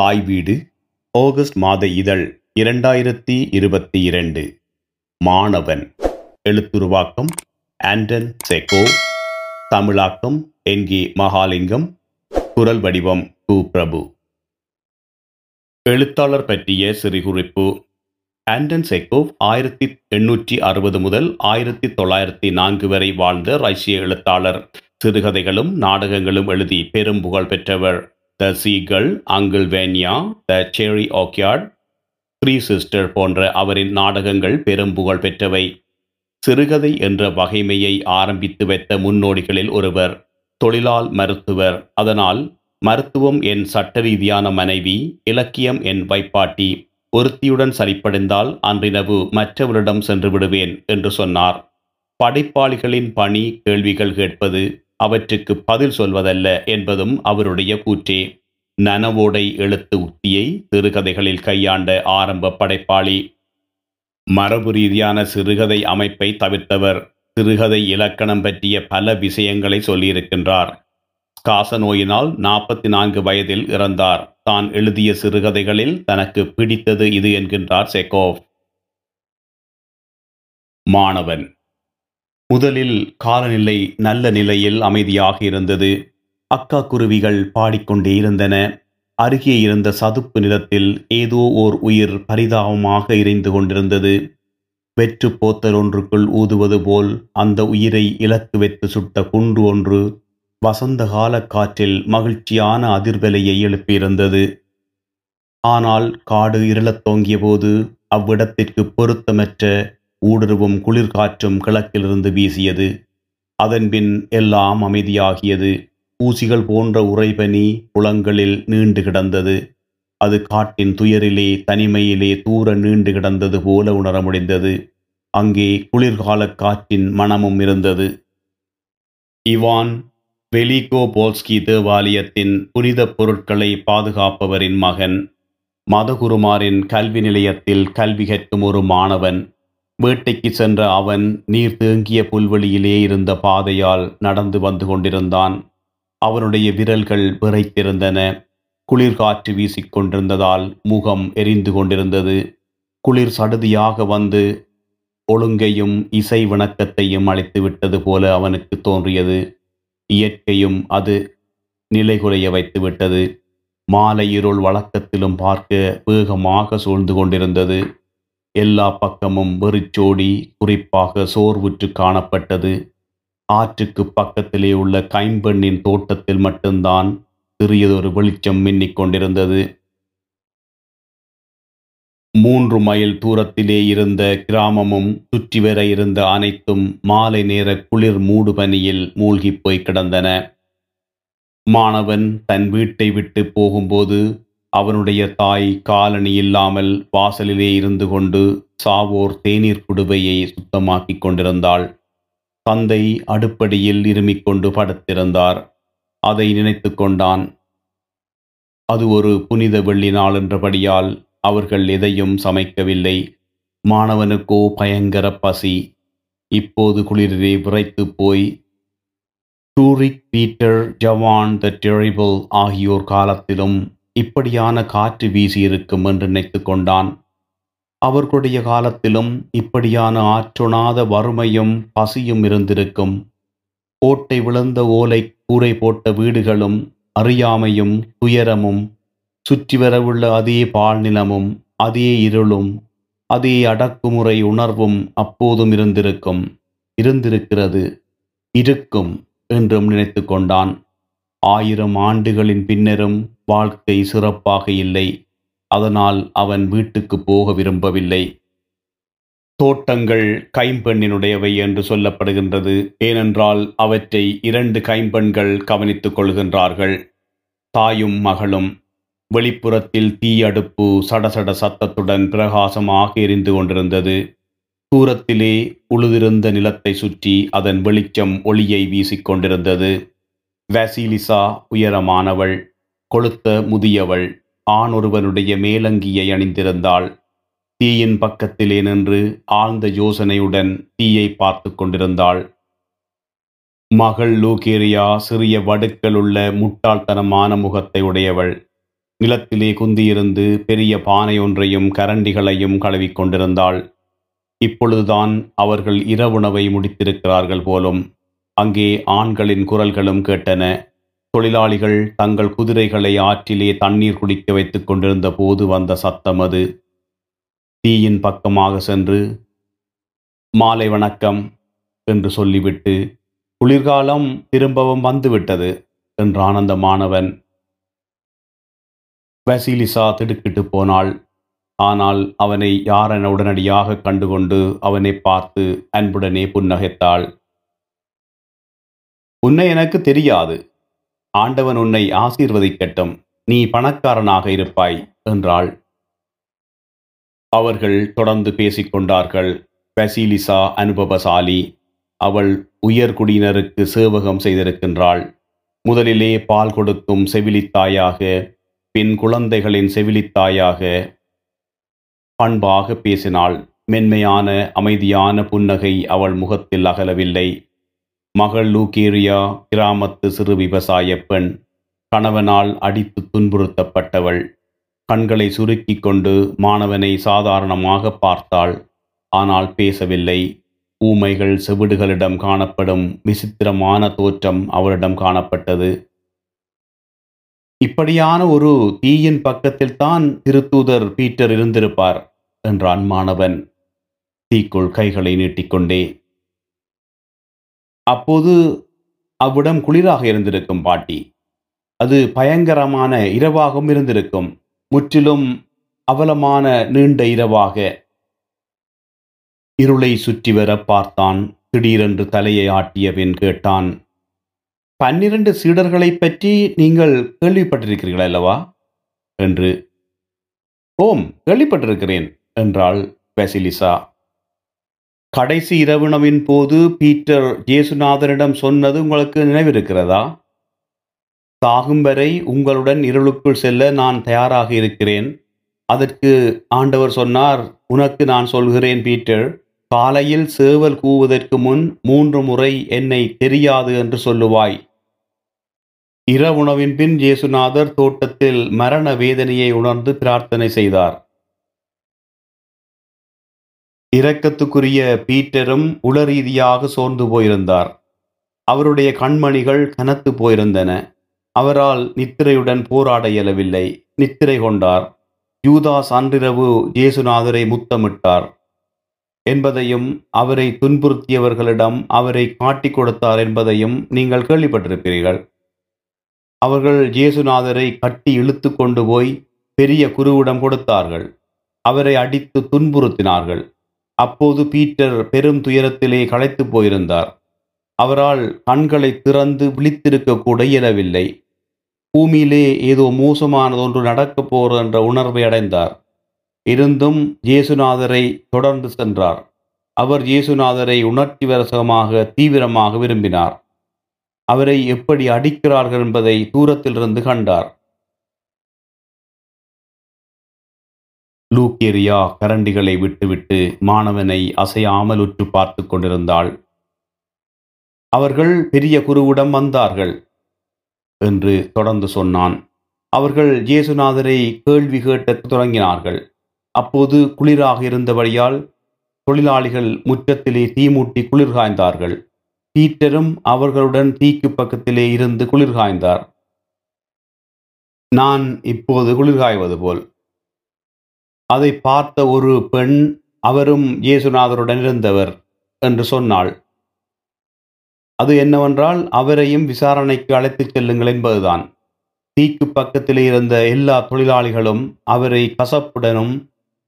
தாய் வீடு ஆகஸ்ட் மாத இதழ் இரண்டாயிரத்தி இருபத்தி இரண்டு மாணவன் எழுத்துருவாக்கம் ஆண்டன் செகோ. தமிழாக்கம் என். கே. மகாலிங்கம். குரல் வடிவம் கு. பிரபு. எழுத்தாளர் பற்றிய சிறுகுறிப்பு. ஆண்டன் செக்கோவ் ஆயிரத்தி எண்ணூற்றி அறுபது முதல் ஆயிரத்தி தொள்ளாயிரத்தி நான்கு வரை வாழ்ந்த ரஷ்ய எழுத்தாளர். சிறுகதைகளும் நாடகங்களும் எழுதி பெரும் புகழ் பெற்றவர். த சீகள் அங்கிள் வேன்யா த செரி ஆக்யார்ட் த்ரீ சிஸ்டர் போன்ற அவரின் நாடகங்கள் பெரும் புகழ் பெற்றவை. சிறுகதை என்ற வகைமையை ஆரம்பித்து வைத்த முன்னோடிகளில் ஒருவர் தொழிலால் மருத்துவர். அதனால் மருத்துவம் என் சட்ட ரீதியான மனைவி இலக்கியம் என் வைப்பாட்டி. ஒருத்தியுடன் சரிப்படைந்தால் அன்றிரவு மற்றவரிடம் சென்று விடுவேன் என்று சொன்னார். படைப்பாளிகளின் பணி கேள்விகள் கேட்பது அவற்றுக்கு பதில் சொல்வதல்ல என்பதும் அவருடைய கூற்றே. நனவோடை எழுத்து உத்தியை சிறுகதைகளில் கையாண்ட ஆரம்ப படைப்பாளி. மரபு ரீதியான சிறுகதை அமைப்பை தவிர்த்தவர் சிறுகதை இலக்கணம் பற்றிய பல விஷயங்களை சொல்லியிருக்கின்றார். காச நோயினால் நாற்பத்தி நான்கு வயதில் இறந்தார். தான் எழுதிய சிறுகதைகளில் தனக்கு பிடித்தது இது என்கின்றார் செகோவ். மாணவன். முதலில் காலநிலை நல்ல நிலையில் அமைதியாக இருந்தது. அக்கா குருவிகள் பாடிக்கொண்டே இருந்தன. அருகே இருந்த சதுப்பு நிலத்தில் ஏதோ ஓர் உயிர் பரிதாபமாக எரிந்து கொண்டிருந்தது. வெற்று போத்தல் ஒன்றுக்குள் ஊதுவது போல் அந்த உயிரை இலக்கு வைத்து சுட்ட குண்டு ஒன்று வசந்த கால காற்றில் மகிழ்ச்சியான அதிர்வலையை எழுப்பியிருந்தது. ஆனால் காடு இருளத் தோங்கிய போது அவ்விடத்திற்கு பொருத்தமற்ற ஊடுருவும் குளிர்காற்றும் கிழக்கிலிருந்து வீசியது. அதன்பின் எல்லாம் அமைதியாகியது. ஊசிகள் போன்ற உறைபனி புலங்களில் நீண்டு கிடந்தது. அது காட்டின் துயரிலே தனிமையிலே தூர நீண்டு கிடந்தது போல உணர முடிந்தது. அங்கே குளிர்கால காற்றின் மனமும் இருந்தது. இவான் வெலிகோ போல்ஸ்கி தேவாலயத்தின் புனித பொருட்களை பாதுகாப்பவரின் மகன். மதகுருமாரின் கல்வி நிலையத்தில் கல்வி கற்கும் ஒரு மாணவன் வேட்டைக்கு சென்ற அவன் நீர் தேங்கிய புல்வெளியிலே இருந்த பாதையால் நடந்து வந்து கொண்டிருந்தான். அவனுடைய விரல்கள் விரைத்திருந்தன. குளிர்காற்று வீசிக்கொண்டிருந்ததால் முகம் எரிந்து கொண்டிருந்தது. குளிர் சடுதியாக வந்து ஒழுங்கையும் இசை வணக்கத்தையும் அழைத்து விட்டது போல அவனுக்கு தோன்றியது. இயற்கையும் அது நிலைகுறைய வைத்து விட்டது. மாலை இருள் வழக்கத்திலும் பார்க்க வேகமாக சூழ்ந்து கொண்டிருந்தது. எல்லா பக்கமும் வெறிச்சோடி குறிப்பாக சோர்வுற்று காணப்பட்டது. ஆற்றுக்கு பக்கத்திலே உள்ள கைம்பெண்ணின் தோட்டத்தில் மட்டும்தான் சிறியதொரு வெளிச்சம் மின்னிக் கொண்டிருந்தது. மூன்று மைல் தூரத்திலே இருந்த கிராமமும் சுற்றி வர இருந்த அனைத்தும் மாலை நேர குளிர் மூடு பனியில் மூழ்கிப் போய் கிடந்தன. மாணவன் தன் வீட்டை விட்டு போகும்போது அவனுடைய தாய் காலணி இல்லாமல் வாசலிலே இருந்து கொண்டு சாவோர் தேநீர் குடுவையை சுத்தமாக்கிக் கொண்டிருந்தாள். தந்தை அடுப்படியில் இருமிக் கொண்டு படுத்திருந்தார். அதை நினைத்து கொண்டான். அது ஒரு புனித வெள்ளி நாள் என்றபடியால் அவர்கள் எதையும் சமைக்கவில்லை. மாணவனுக்கோ பயங்கர பசி. இப்போது குளிரிலே விரைத்து போய் டூரிக் பீட்டர் ஜவான் த டெரிபிள் ஆகியோர் காலத்திலும் இப்படியான காற்று வீசியிருக்கும் என்று நினைத்து கொண்டான். அவர்களுடைய காலத்திலும் இப்படியான ஆற்றொணாத வறுமையும் பசியும் இருந்திருக்கும். கோட்டை விழுந்த ஓலை கூரை போட்ட வீடுகளும் அறியாமையும் துயரமும் சுற்றி வரவுள்ள அதே பால்நிலமும் அதே இருளும் அதே அடக்குமுறை உணர்வும் அப்போதும் இருந்திருக்கும் இருந்திருக்கிறது இருக்கும் என்றும் நினைத்து கொண்டான். ஆயிரம் ஆண்டுகளின் பின்னரும் வாழ்க்கை சிறப்பாக இல்லை. அதனால் அவன் வீட்டுக்கு போக விரும்பவில்லை. தோட்டங்கள் கைம்பெண்ணினுடையவை என்று சொல்லப்படுகின்றது. ஏனென்றால் அவற்றை இரண்டு கைம்பெண்கள் கவனித்துக் கொள்கின்றார்கள். தாயும் மகளும் வெளிப்புறத்தில் தீ அடுப்பு சடசட சத்தத்துடன் பிரகாசமாக எரிந்து கொண்டிருந்தது. தூரத்திலே உழுதிருந்த நிலத்தை சுற்றி அதன் வெளிச்சம் ஒளியை வீசிக்கொண்டிருந்தது வேசிலிசா உயரமானவள் கொளுத்த முதியவள் ஆண் ஒருவனுடைய மேலங்கியை அணிந்திருந்தாள். தீயின் பக்கத்திலே நின்று ஆழ்ந்த யோசனையுடன் தீயை பார்த்து கொண்டிருந்தாள். மகள் லூகேரியா சிறிய வடுக்களுள்ள முட்டாள்தனமான முகத்தை உடையவள். நிலத்திலே குந்தியிருந்து பெரிய பானை ஒன்றையும் கரண்டிகளையும் கழுவிக் கொண்டிருந்தாள். இப்பொழுதுதான் அவர்கள் இரவுணவை முடித்திருக்கிறார்கள் போலும். அங்கே ஆண்களின் குரல்களும் கேட்டன. தொழிலாளிகள் தங்கள் குதிரைகளை ஆற்றிலே தண்ணீர் குடிக்க வைத்துக் கொண்டிருந்த போது வந்த சத்தம் அது. தீயின் பக்கமாக சென்று மாலை வணக்கம் என்று சொல்லிவிட்டு குளிர்காலம் திரும்பவும் வந்துவிட்டது என்றான் அந்த மாணவன். வசீலிசா திடுக்கிட்டு போனாள். ஆனால் அவனை யாரென உடனடியாக கண்டுகொண்டு அவனை பார்த்து அன்புடனே புன்னகைத்தாள். உன்னை எனக்கு தெரியாது. ஆண்டவன் உன்னை ஆசீர்வதிக்கட்டும். நீ பணக்காரனாக இருப்பாய் என்றாள். அவர்கள் தொடர்ந்து பேசிக்கொண்டார்கள். பசிலிசா அனுபவசாலி அவள் உயர்குடியினருக்கு சேவகம் செய்திருக்கின்றாள். முதலிலே பால் கொடுக்கும் செவிலித்தாயாக பின் குழந்தைகளின் செவிலித்தாயாக பண்பாக பேசினாள். மென்மையான அமைதியான புன்னகை அவள் முகத்தில் அகலவில்லை. மகள் லூகேரியா கிராமத்து சிறு விவசாய பெண் கணவனால் அடித்து துன்புறுத்தப்பட்டவள். கண்களை சுருக்கி கொண்டு மாணவனை சாதாரணமாக பார்த்தாள். ஆனால் பேசவில்லை. ஊமைகள் செவிடுகளிடம் காணப்படும் விசித்திரமான தோற்றம் அவளிடம் காணப்பட்டது. இப்படியான ஒரு தீயின் பக்கத்தில் தான் திருத்தூதர் பீட்டர் இருந்திருப்பார் என்றான் மாணவன். தீக்குள் கைகளை நீட்டிக்கொண்டே அப்போது அவ்விடம் குளிராக இருந்திருக்கும் பாட்டி. அது பயங்கரமான இரவாகவும் இருந்திருக்கும். முற்றிலும் அவலமான நீண்ட இரவாக. இருளை சுற்றி வர பார்த்தான். திடீரென்று தலையை ஆட்டியவன் கேட்டான் பன்னிரண்டு சீடர்களைப் பற்றி நீங்கள் கேள்விப்பட்டிருக்கிறீர்கள் அல்லவா? என்று ஓம் கேள்விப்பட்டிருக்கிறேன் என்றாள் பெசிலிசா. கடைசி இரவுணவின் போது பீட்டர் இயேசுநாதனிடம் சொன்னது உங்களுக்கு நினைவிருக்கிறதா? சாகும் வரை உங்களுடன் இருளுக்குள் செல்ல நான் தயாராக இருக்கிறேன். அதற்கு ஆண்டவர் சொன்னார் உனக்கு நான் சொல்கிறேன் பீட்டர் காலையில் சேவல் கூவதற்கு முன் மூன்று முறை என்னை தெரியாது என்று சொல்லுவாய். இரவுணவின் பின் ஜேசுநாதர் தோட்டத்தில் மரண வேதனையை உணர்ந்து பிரார்த்தனை செய்தார். இரக்கத்துக்குரிய பீட்டரும் உளரீதியாக சோர்ந்து போயிருந்தார். அவருடைய கண்மணிகள் கனத்து போயிருந்தன. அவரால் நித்திரையுடன் போராட இயலவில்லை. நித்திரை கொண்டார். யூதாஸ் அன்றிரவு ஜேசுநாதரை முத்தமிட்டார் என்பதையும் அவரை துன்புறுத்தியவர்களிடம் அவரை காட்டிக் கொடுத்தார் என்பதையும் நீங்கள் கேள்விப்பட்டிருப்பீர்கள். அவர்கள் ஜேசுநாதரை கட்டி இழுத்து கொண்டு போய் பெரிய குருவிடம் கொடுத்தார்கள். அவரை அடித்து துன்புறுத்தினார்கள். அப்போது பீட்டர் பெரும் துயரத்திலே களைத்து போயிருந்தார். அவரால் கண்களை திறந்து விழித்திருக்க கூட இயலவில்லை. பூமியிலே ஏதோ மோசமானதொன்று நடக்கப் போகிறது என்ற உணர்வை அடைந்தார். இருந்தும் இயேசுநாதரை தொடர்ந்து சென்றார். அவர் இயேசுநாதரை உணர்ச்சிவரசகமாக தீவிரமாக விரும்பினார். அவரை எப்படி அடிக்கிறார்கள் என்பதை தூரத்திலிருந்து கண்டார். லூக்கேரியா கரண்டிகளை விட்டுவிட்டு மாணவனை அசையாமல் உற்று பார்த்து கொண்டிருந்தாள். அவர்கள் பெரிய குருவிடம் வந்தார்கள் என்று தொடர்ந்து சொன்னான். அவர்கள் இயேசுநாதரை கேள்வி கேட்டத் தொடங்கினார்கள். அப்போது குளிராக இருந்தபடியால் தொழிலாளிகள் முற்றத்திலே தீமூட்டி குளிர் காய்ந்தார்கள். பீட்டரும் அவர்களுடன் தீக்கு பக்கத்திலே இருந்து குளிர் காய்ந்தார். நான் இப்போது குளிர் காய்வது போல். அதை பார்த்த ஒரு பெண் அவரும் இயேசுநாதருடன் இருந்தவர் என்று சொன்னாள். அது என்னவென்றால் அவரையும் விசாரணைக்கு அழைத்துச் செல்லுங்கள் என்பதுதான். தீக்கு பக்கத்தில் இருந்த எல்லா தொழிலாளிகளும் அவரை கசப்புடனும்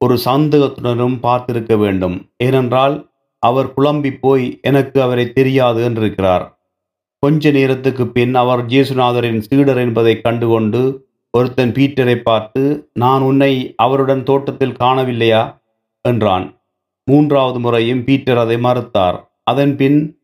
ஒரு சந்தேகத்துடனும் பார்த்திருக்க வேண்டும். ஏனென்றால் அவர் குழம்பி போய் எனக்கு அவரை தெரியாது என்றிருக்கிறார். கொஞ்ச நேரத்துக்கு பின் அவர் ஜேசுநாதரின் சீடர் என்பதை கண்டுகொண்டு ஒருத்தன் பீட்டரை பார்த்து நான் உன்னை அவருடன் தோட்டத்தில் காணவில்லையா? என்றான். மூன்றாவது முறையும் பீட்டர் அதை மறுத்தார். அதன் பின்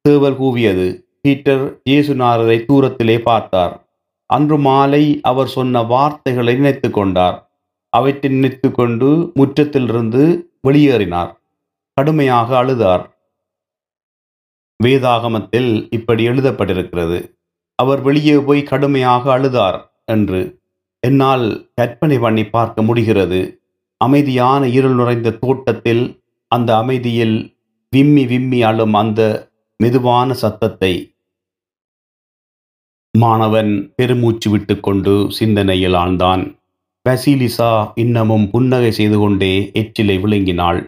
சேவல் கூவியது. பீட்டர் இயேசுநாதரை தூரத்திலே பார்த்தார். அன்று மாலை அவர் சொன்ன வார்த்தைகளை நினைத்து கொண்டார். அவற்றை நினைத்து கொண்டு முற்றத்திலிருந்து வெளியேறினார். கடுமையாக அழுதார். வேதாகமத்தில் இப்படி எழுதப்பட்டிருக்கிறது. அவர் வெளியே போய் கடுமையாக அழுதார். என்று என்னால் கற்பனை பண்ணி பார்க்க முடிகிறது. அமைதியான இருள் நுழைந்த தோட்டத்தில் அந்த அமைதியில் விம்மி விம்மி அழும் அந்த மெதுவான சத்தத்தை மாணவன் பெருமூச்சு விட்டுக்கொண்டு சிந்தனையில் ஆழ்ந்தான். வசீலிசா இன்னமும் புன்னகை செய்து கொண்டே எச்சிலை விளங்கினாள்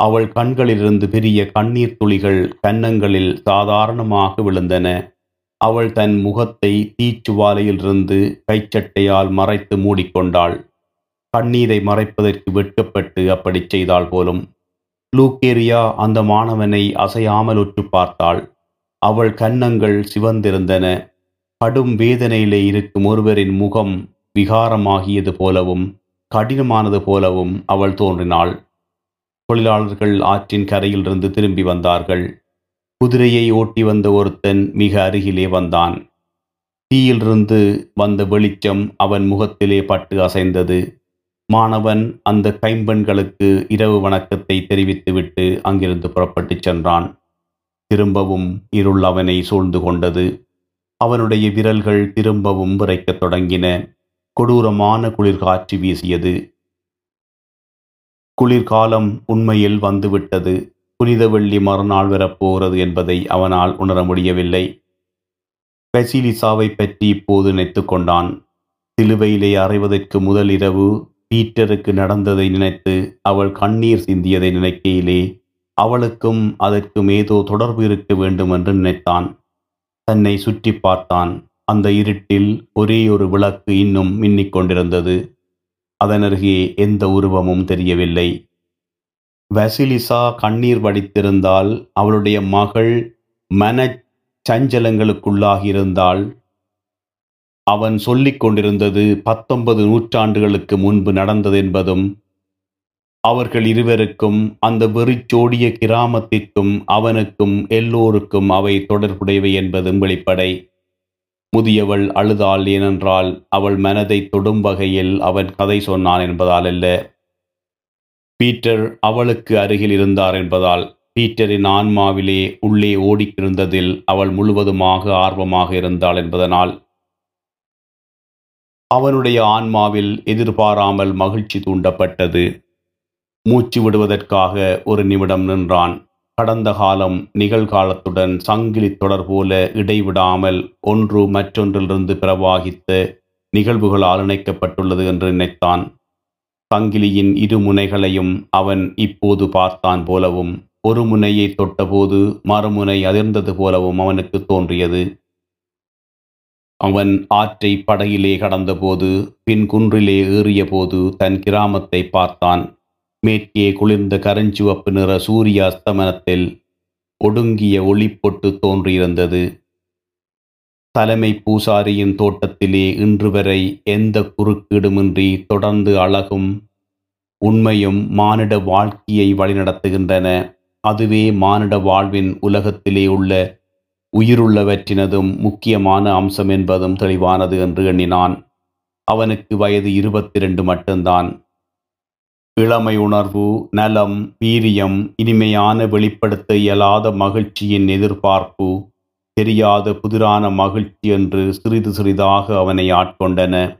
அவள் கண்களிலிருந்து பெரிய கண்ணீர் துளிகள் கன்னங்களில் சாதாரணமாக விழுந்தன. அவள் தன் முகத்தை தீச்சுவாலையிலிருந்து கைச்சட்டையால் மறைத்து மூடிக்கொண்டாள். கண்ணீரை மறைப்பதற்கு வெட்கப்பட்டு அப்படிச் செய்தாள் போலும் லூக்கேரியா அந்த மாணவனை அசையாமல் உற்று பார்த்தாள். அவள் கன்னங்கள் சிவந்திருந்தன. கடும் வேதனையிலே இருக்கும் ஒருவரின் முகம் விகாரமாகியது போலவும் கடினமானது போலவும் அவள் தோன்றினாள். தொழிலாளர்கள் ஆற்றின் கரையிலிருந்து திரும்பி வந்தார்கள். குதிரையை ஓட்டி வந்த ஒருத்தன் மிக அருகிலே வந்தான். தீயிலிருந்து வந்த வெளிச்சம் அவன் முகத்திலே பட்டு அசைந்தது. மாணவன் அந்த கைம்பெண்களுக்கு இரவு வணக்கத்தை தெரிவித்துவிட்டு அங்கிருந்து புறப்பட்டு சென்றான். திரும்பவும் இருள் அவனை சூழ்ந்து கொண்டது. அவனுடைய விரல்கள் திரும்பவும் விரைக்கத் தொடங்கின. கொடூரமான குளிர்காற்று வீசியது. குளிர்காலம் உண்மையில் வந்துவிட்டது. புனித வெள்ளி மறுநாள் வரப்போகிறது என்பதை அவனால் உணர முடியவில்லை. பெசிலிசாவை பற்றி இப்போது நினைத்து கொண்டான் சிலுவையிலே அறைவதற்கு முதல் இரவு பீட்டருக்கு நடந்ததை நினைத்து அவள் கண்ணீர் சிந்தியதை நினைக்கையிலே அவளுக்கும் அதற்கும் ஏதோ தொடர்பு இருக்க வேண்டும் என்று நினைத்தான். தன்னை சுற்றி பார்த்தான். அந்த இருட்டில் ஒரே ஒரு விளக்கு இன்னும் மின்னிக் கொண்டிருந்தது அதனருகே எந்த உருவமும் தெரியவில்லை. வசிலிசா கண்ணீர் வடித்திருந்தால் அவளுடைய மகள் மன சஞ்சலங்களுக்குள்ளாகியிருந்தால் அவன் சொல்லிக் கொண்டிருந்தது பத்தொன்பது நூற்றாண்டுகளுக்கு முன்பு நடந்தது என்பதும் அவர்கள் இருவருக்கும் அந்த வெறிச்சோடிய கிராமத்திற்கும் அவனுக்கும் எல்லோருக்கும் அவை தொடர்புடையவை என்பதும் வெளிப்படை. முதியவள் அழுதாள் ஏனென்றால் அவள் மனதை தொடும் வகையில் அவன் கதை சொன்னான் என்பதால் அல்ல. பீட்டர் அவளுக்கு அருகில் இருந்தார் என்பதால் பீட்டரின் ஆன்மாவிலே உள்ளே ஓடிக்கிருந்ததில் அவள் முழுவதுமாக ஆர்வமாக இருந்தாள் என்பதனால் அவனுடைய ஆன்மாவில் எதிர்பாராமல் மகிழ்ச்சி தூண்டப்பட்டது. மூச்சு விடுவதற்காக ஒரு நிமிடம் நின்றான். கடந்த காலம் நிகழ்காலத்துடன் சங்கிலி தொடர் போல இடைவிடாமல் ஒன்று மற்றொன்றிலிருந்து பிரவாகித்த நிகழ்வுகளால் இணைக்கப்பட்டுள்ளது என்று நினைத்தான். சங்கிலியின் இரு முனைகளையும் அவன் இப்போது பார்த்தான் போலவும் ஒரு முனையை தொட்டபோது மறுமுனை அதிர்ந்தது போலவும் அவனுக்கு தோன்றியது. அவன் ஆற்றை படகிலே கடந்தபோது பின் குன்றிலே ஏறியபோது தன் கிராமத்தை பார்த்தான். மேற்கே குளிர்ந்த கருஞ்சிவப்பு நிற சூரிய அஸ்தமனத்தில் ஒடுங்கிய ஒளிப்பொட்டு தோன்றியிருந்தது. தலைமை பூசாரியின் தோட்டத்திலே இன்று வரை எந்த குறுக்கீடுமின்றி தொடர்ந்து அழகும் உண்மையும் மானிட வாழ்க்கையை வழிநடத்துகின்றன. அதுவே மானிட வாழ்வின் உலகத்திலே உள்ள உயிருள்ளவற்றினதும் முக்கியமான அம்சம் என்பதும் தெளிவானது என்று எண்ணினான். அவனுக்கு வயது இருபத்தி ரெண்டு மட்டும்தான். இளமை உணர்வு நலம் வீரியம் இனிமையான வெளிப்படுத்த இயலாத மகிழ்ச்சியின் எதிர்பார்ப்பு தெரியாத புதிரான மகிழ்ச்சி என்று சிறிது சிறிதாக அவனை ஆட்கொண்டன.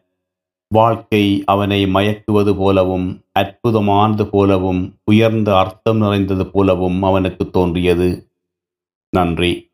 வாழ்க்கை அவனை மயக்குவது போலவும் அற்புதமானது போலவும் உயர்ந்த அர்த்தம் நிறைந்தது போலவும் அவனுக்கு தோன்றியது. நன்றி.